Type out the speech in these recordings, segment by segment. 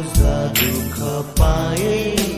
खोज्दा दुःख पाए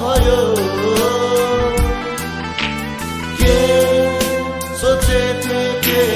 भयो। के सोचेथे के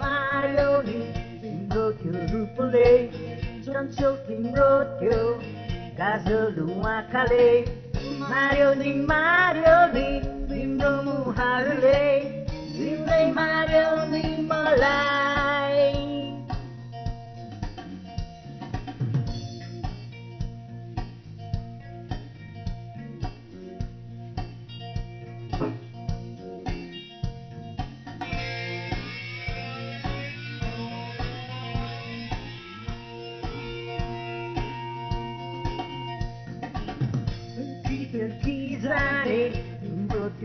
Mario ni Mario ni Timbro Turupule Jonso Timbro Tio Kazalua Kale Mario ni Mario ni Timbro Muharule Simre Mario ni Molai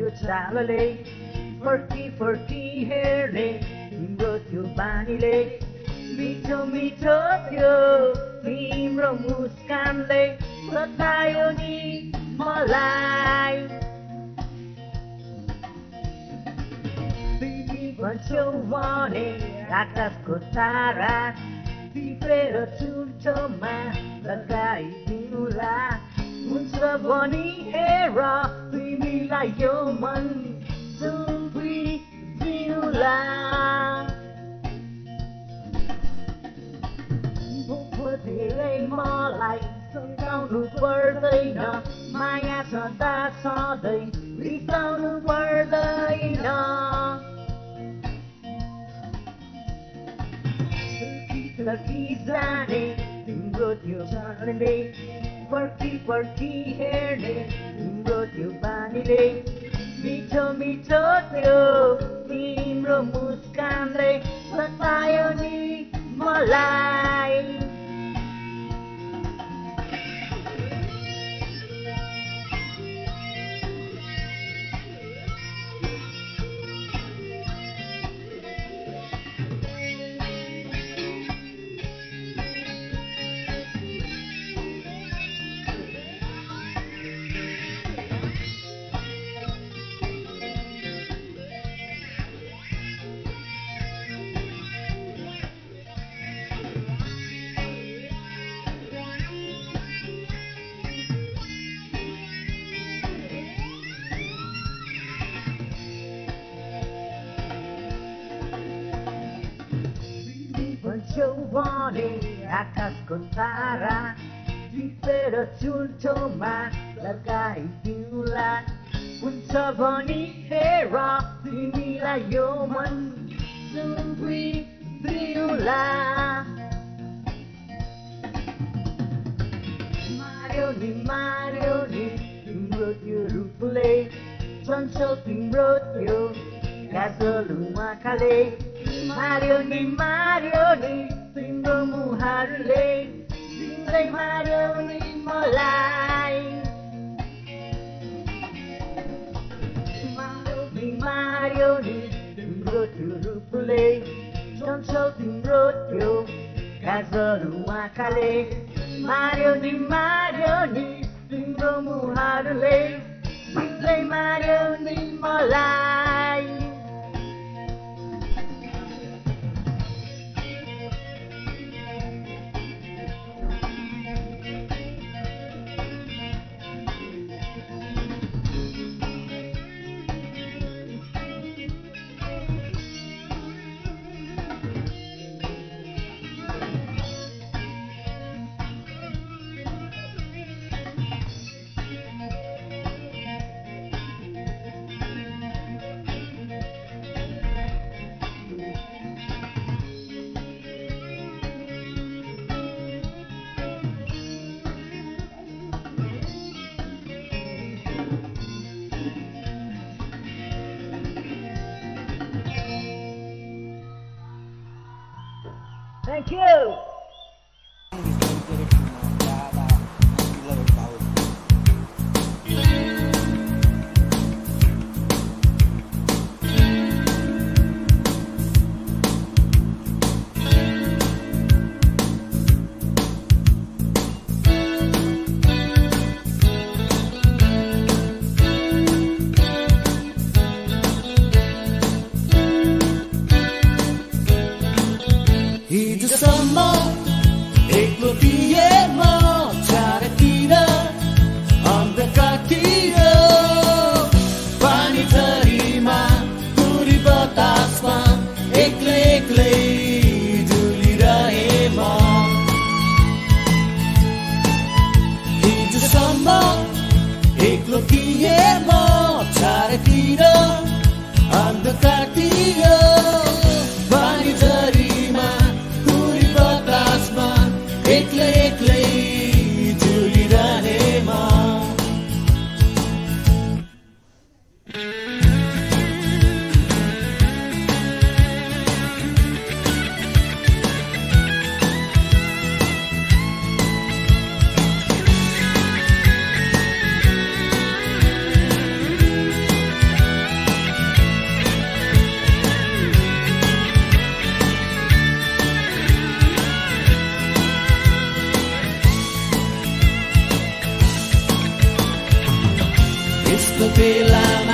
त्यो चालले फर्की फर्की हेर्ने तिम्रो त्यो बानीले। मिठो मिठो त्यो तिम्रो मुस्कानले बतायो नि मलाई। भन्छौ भने आकाशको तारा टिपेर चुल्ठोमा लगाइदिनुला। हुन्छ भनी हेर đây là do mình dương vi diêu là phúc vừa thì lên mò lại sân cao nụ birthday nở. Mai nhà sợ ta so đây vì sao nụ birthday nở. Là khi ra đi đừng vừa thiểu ra đi. पर्खी पर्खी हेर्ने तिम्रो त्यो बानीले। मिठो मिठो त्यो तिम्रो मुस्कानले बतायो नि मलाई। sarà Libero sul tomà la. Gai più là Un savoni era di mila yoman Sono qui più là Mario ni Mario ni, di Timbrot io ruplay John Shopping Road io Gasoluma Calais Mario ni Mario di Timbrot Muharley like Mario in my life. Mario, in road to play. Don't show the road to Castle Wakale. Mario, the Mario, the Romu Hadley. Play Mario ni my. bila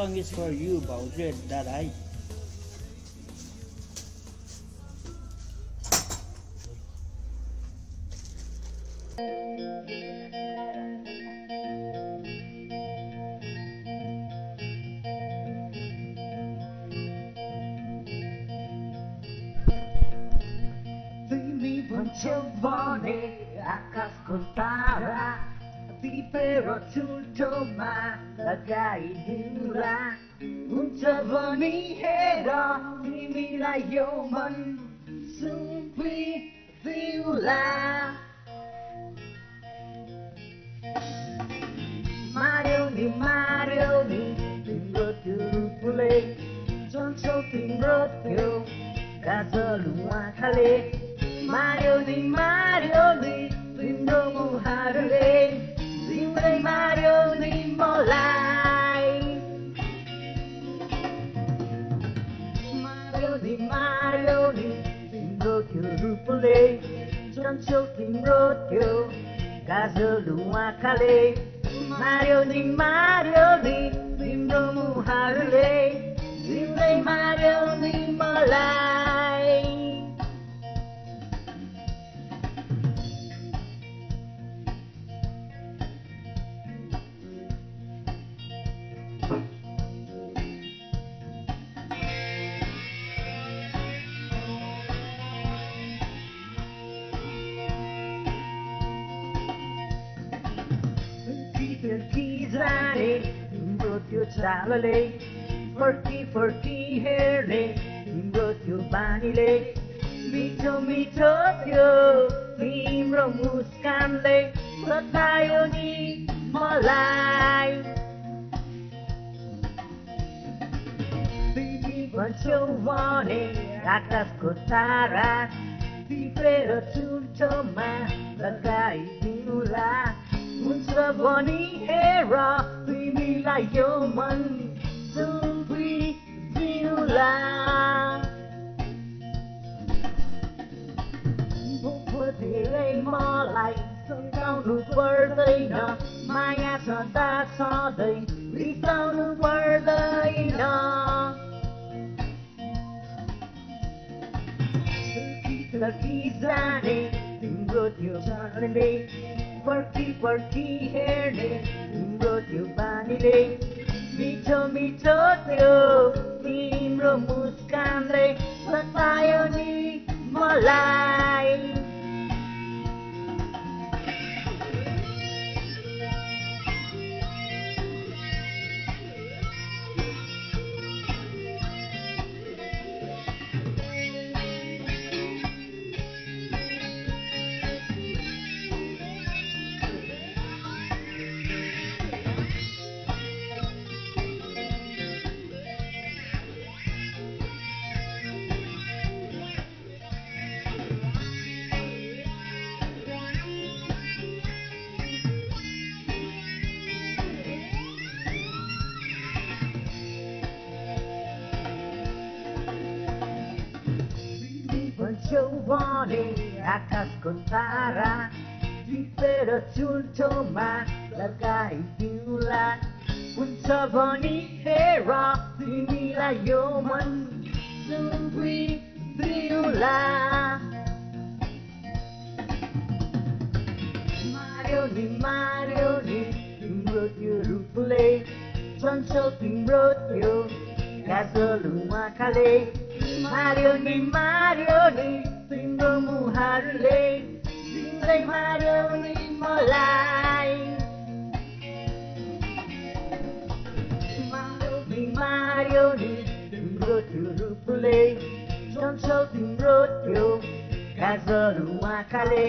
song is for you, Baudred that तिमी 고투도마 나가이디라 운차보니 해라 미미라요만 숨비 비우라 마려니 마려니 빙고투불레 전초팅 브로트 가설루와 칼레 마려니 마려니 빈도무 하루에 primarios ni molai. Mario ni Mario ni Singokyo Rupole Joncho Kimrokyo Gazolu Akale Mario ni Mario ni Sindromu Harule Sindre Mario ni molai. त्यो चालले फर्की फर्की हेर्ने तिम्रो त्यो बानीले। मिठो मिठो त्यो तिम्रो मुस्कानले बतायो नि मलाई। तिमी भन्छौ भने आकाशको तारा टिपेर चुल्ठोमा लगाइदिउँला। हुन्छ भनी हेर đây là yêu mình dương vi diêu là. Bụng vừa thì lên mò lại Sông cao nụ vơ đây nở. Mai nhà cho ta cho đây Vì sao nụ vơ đây nở. Thật khi ra đây Đừng vừa thiểu ra lên đây Worky, worky, here đây तिम्रो त्यो बानीले। मिठो मिठो त्यो तिम्रो मुस्कानले सतायो नि मलाई। Giovanni a ascoltarea Disperatul Toma larga iubirea Un Giovanni era primila eu mă Sunt priula Marioni, Marioni, îmi rog eu rupule Sunt șopi, îmi rog eu Cază lua calei Marioni, Marioni, singmu harle, singling Marioni mulai. Marioni, Marioni, timbro tiru pule, choncho timbro tiru, kazoru wakale.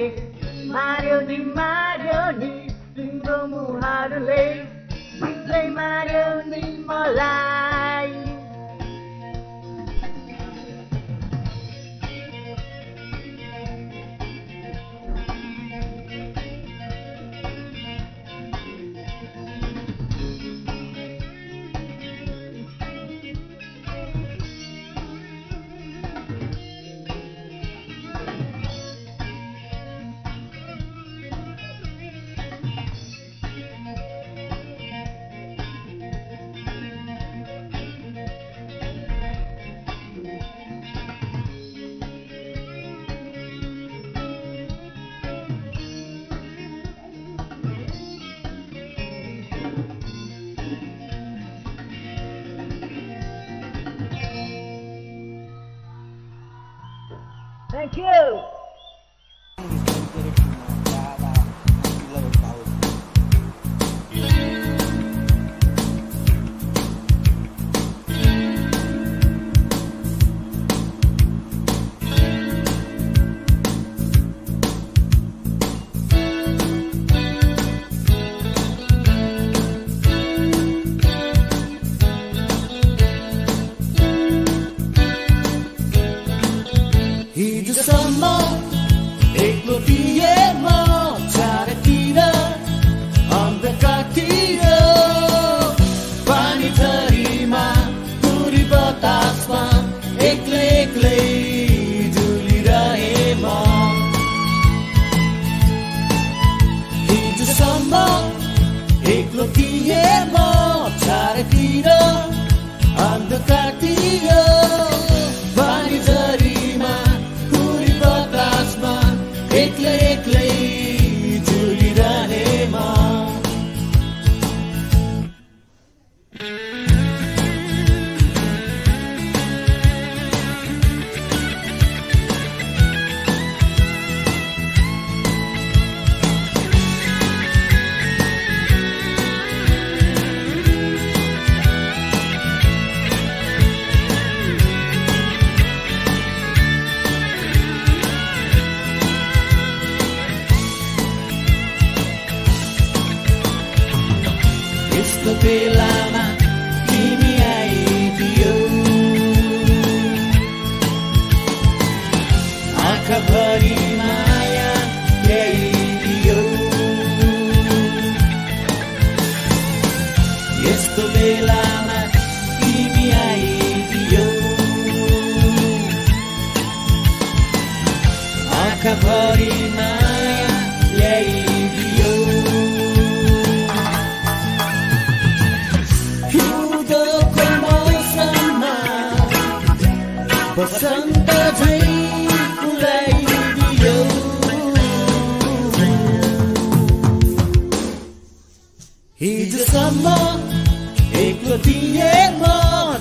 Marioni, Marioni, singmu harle, singling Marioni mulai. kill. the fact that he एक्लो थिएँ म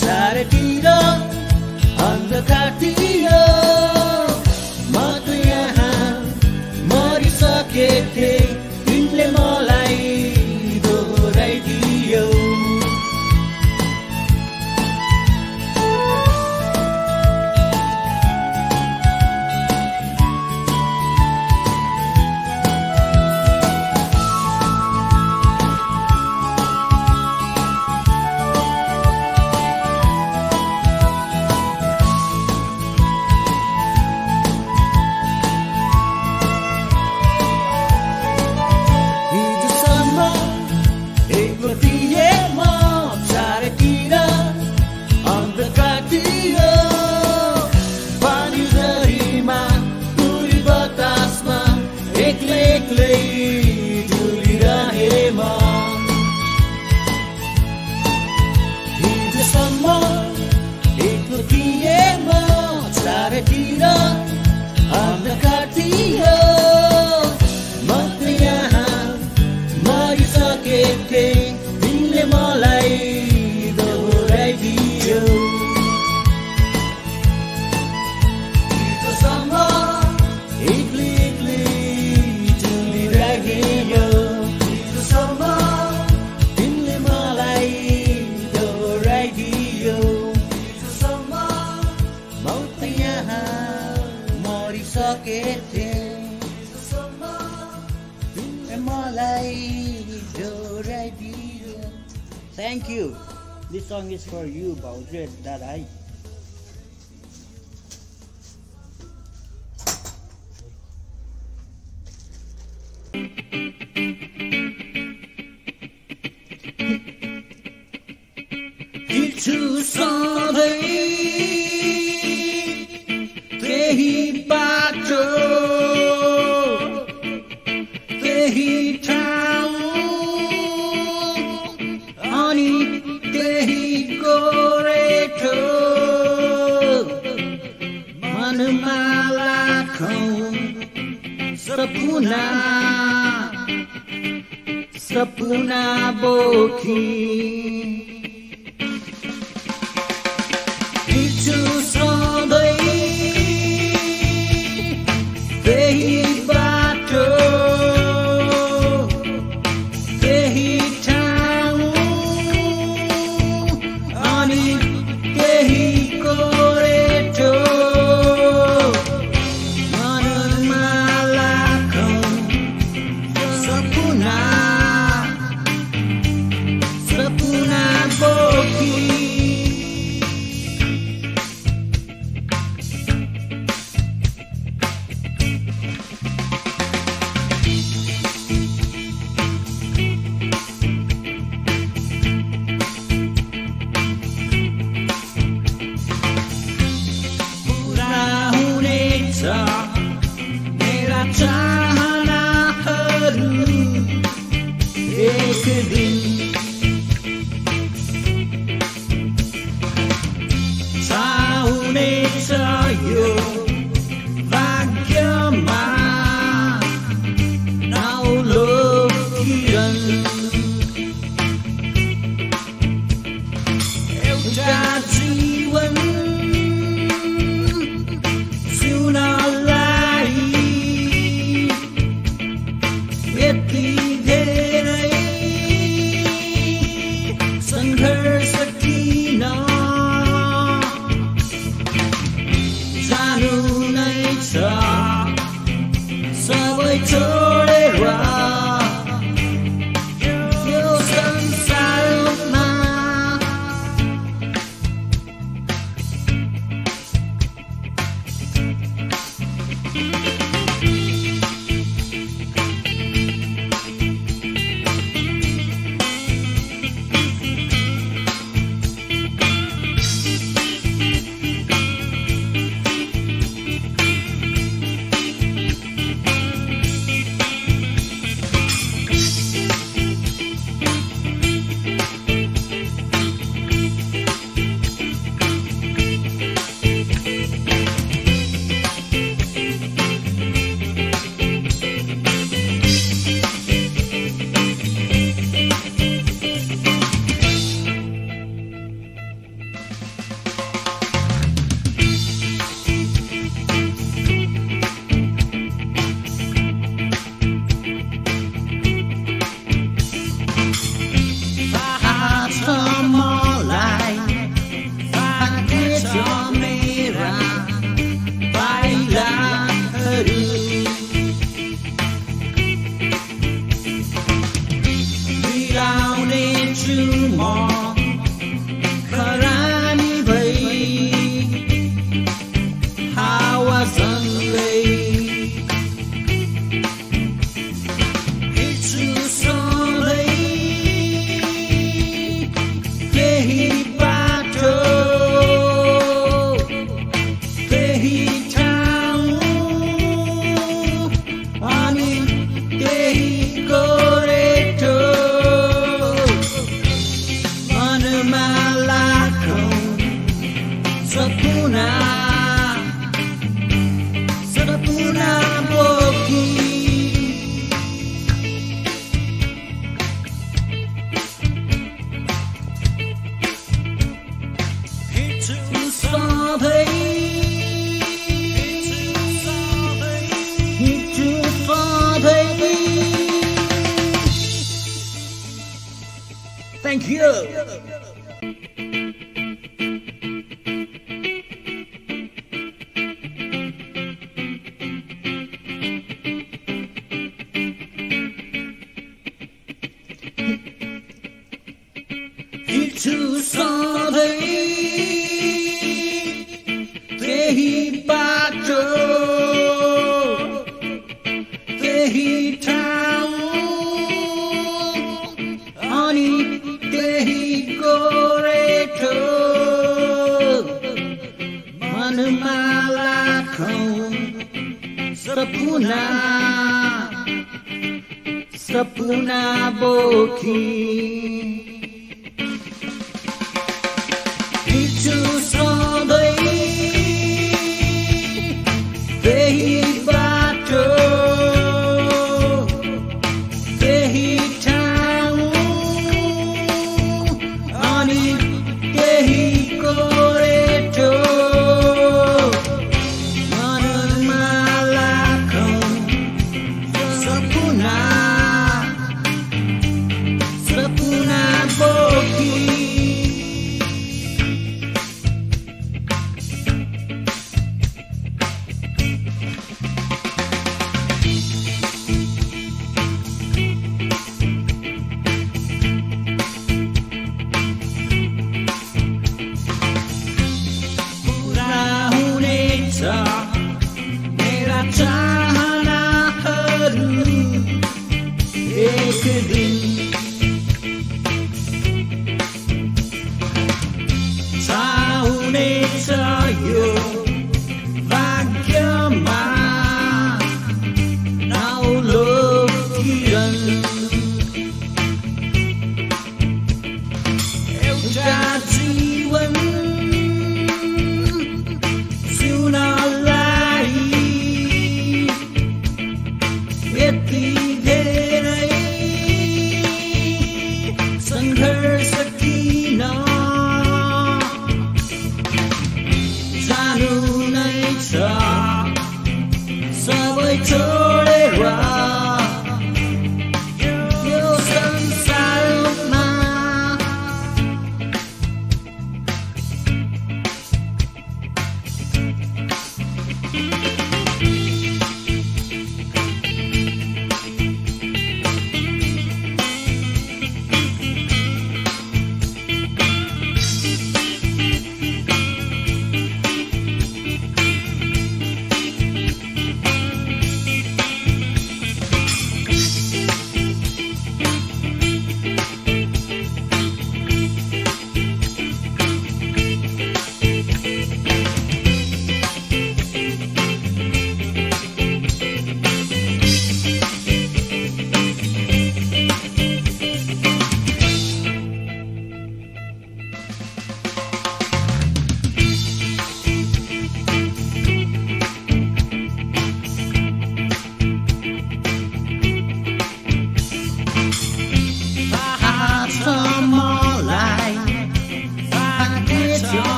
छाडेतिर अन्धकार थियो you. This song is for you, Baudrillard, that I.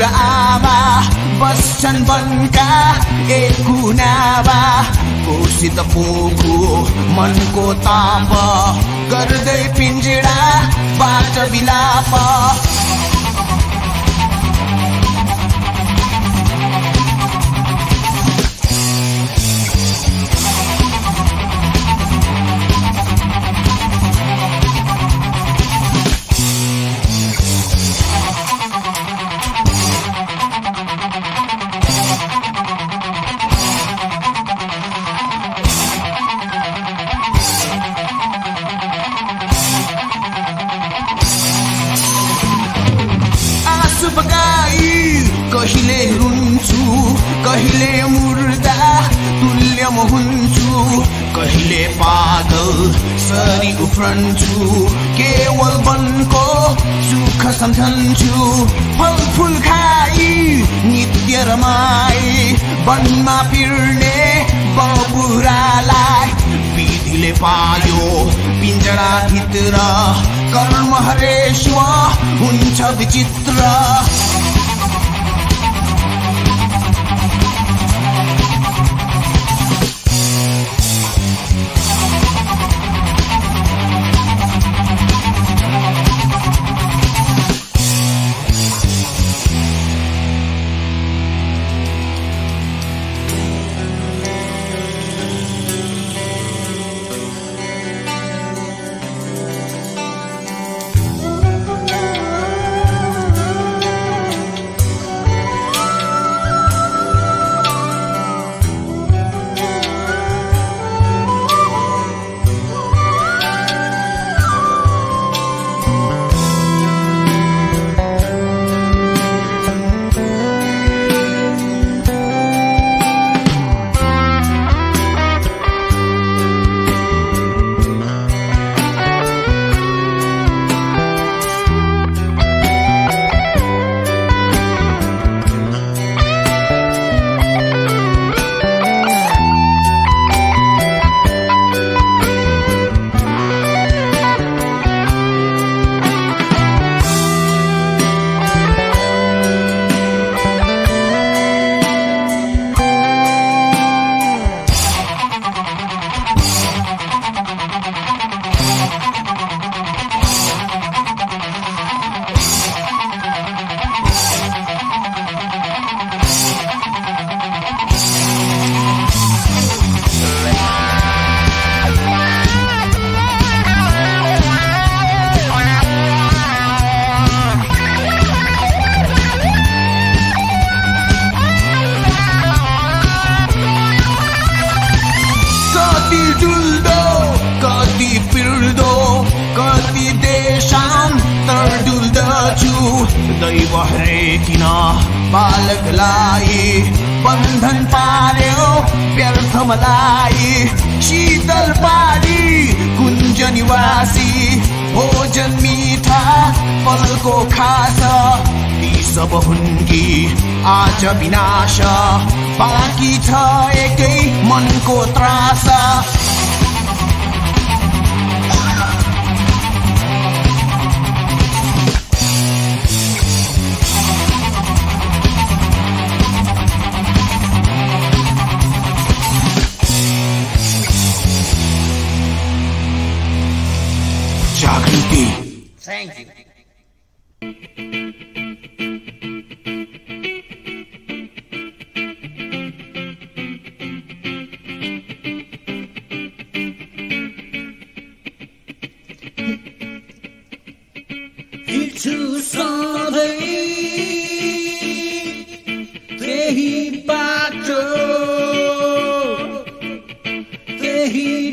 र आमा बस्छन् वनका एक कुनामा कोसित पोखु मनको ताप गर्दै पिञ्जडा बाट विलाप उफ्रन्छु केवल वनको सुख सम्झन्छु। फलफुल खाई नित्य रमाई। वनमा फिर्ने बाबुरालाई विधिले पायो। पिञ्जरा भित्र कर्म हरेश्व हुन्छ विचित्र। दैव हरेकिन बालकलाई बन्धन पार्यो व्यर्थ मलाई। शीतल पारी कुञ्ज निवासी। भोजन मिठा फलको खास। ती सब हुन् कि आज विनाश। बाँकी छ एकै मनको त्रास। Chakriti. Thank you.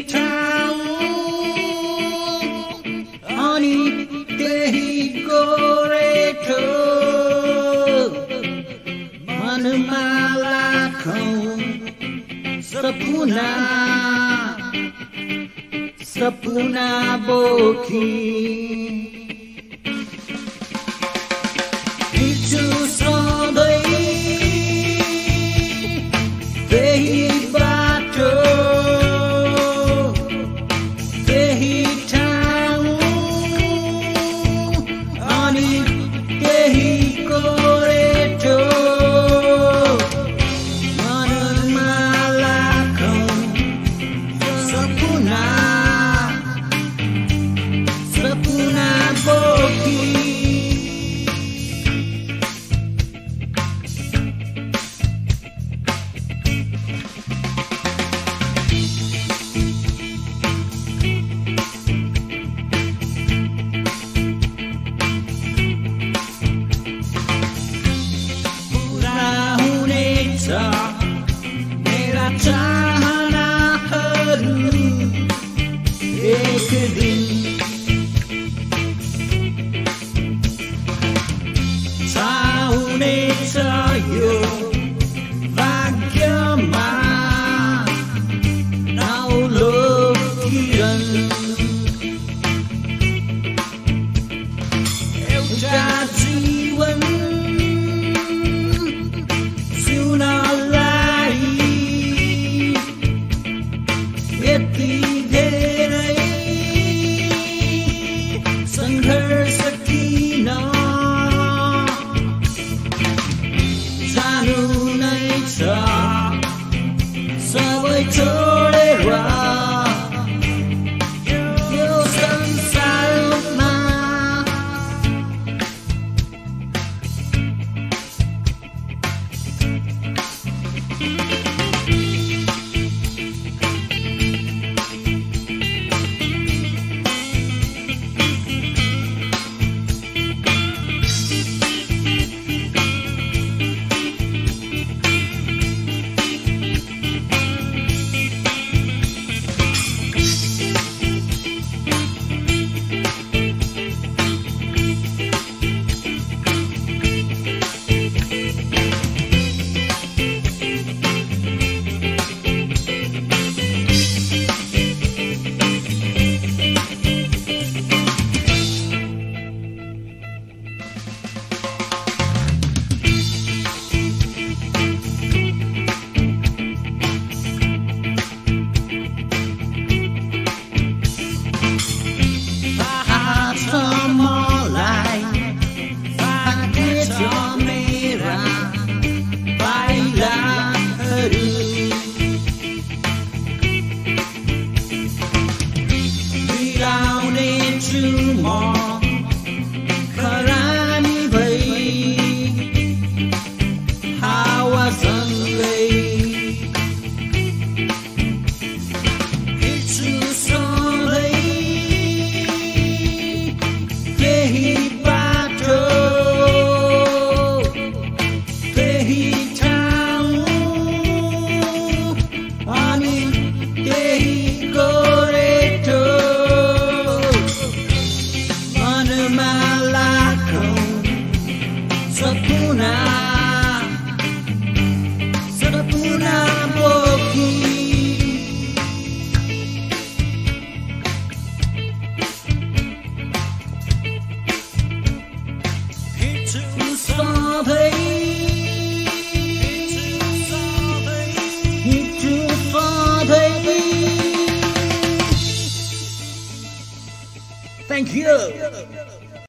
time. सपना सपना बोकी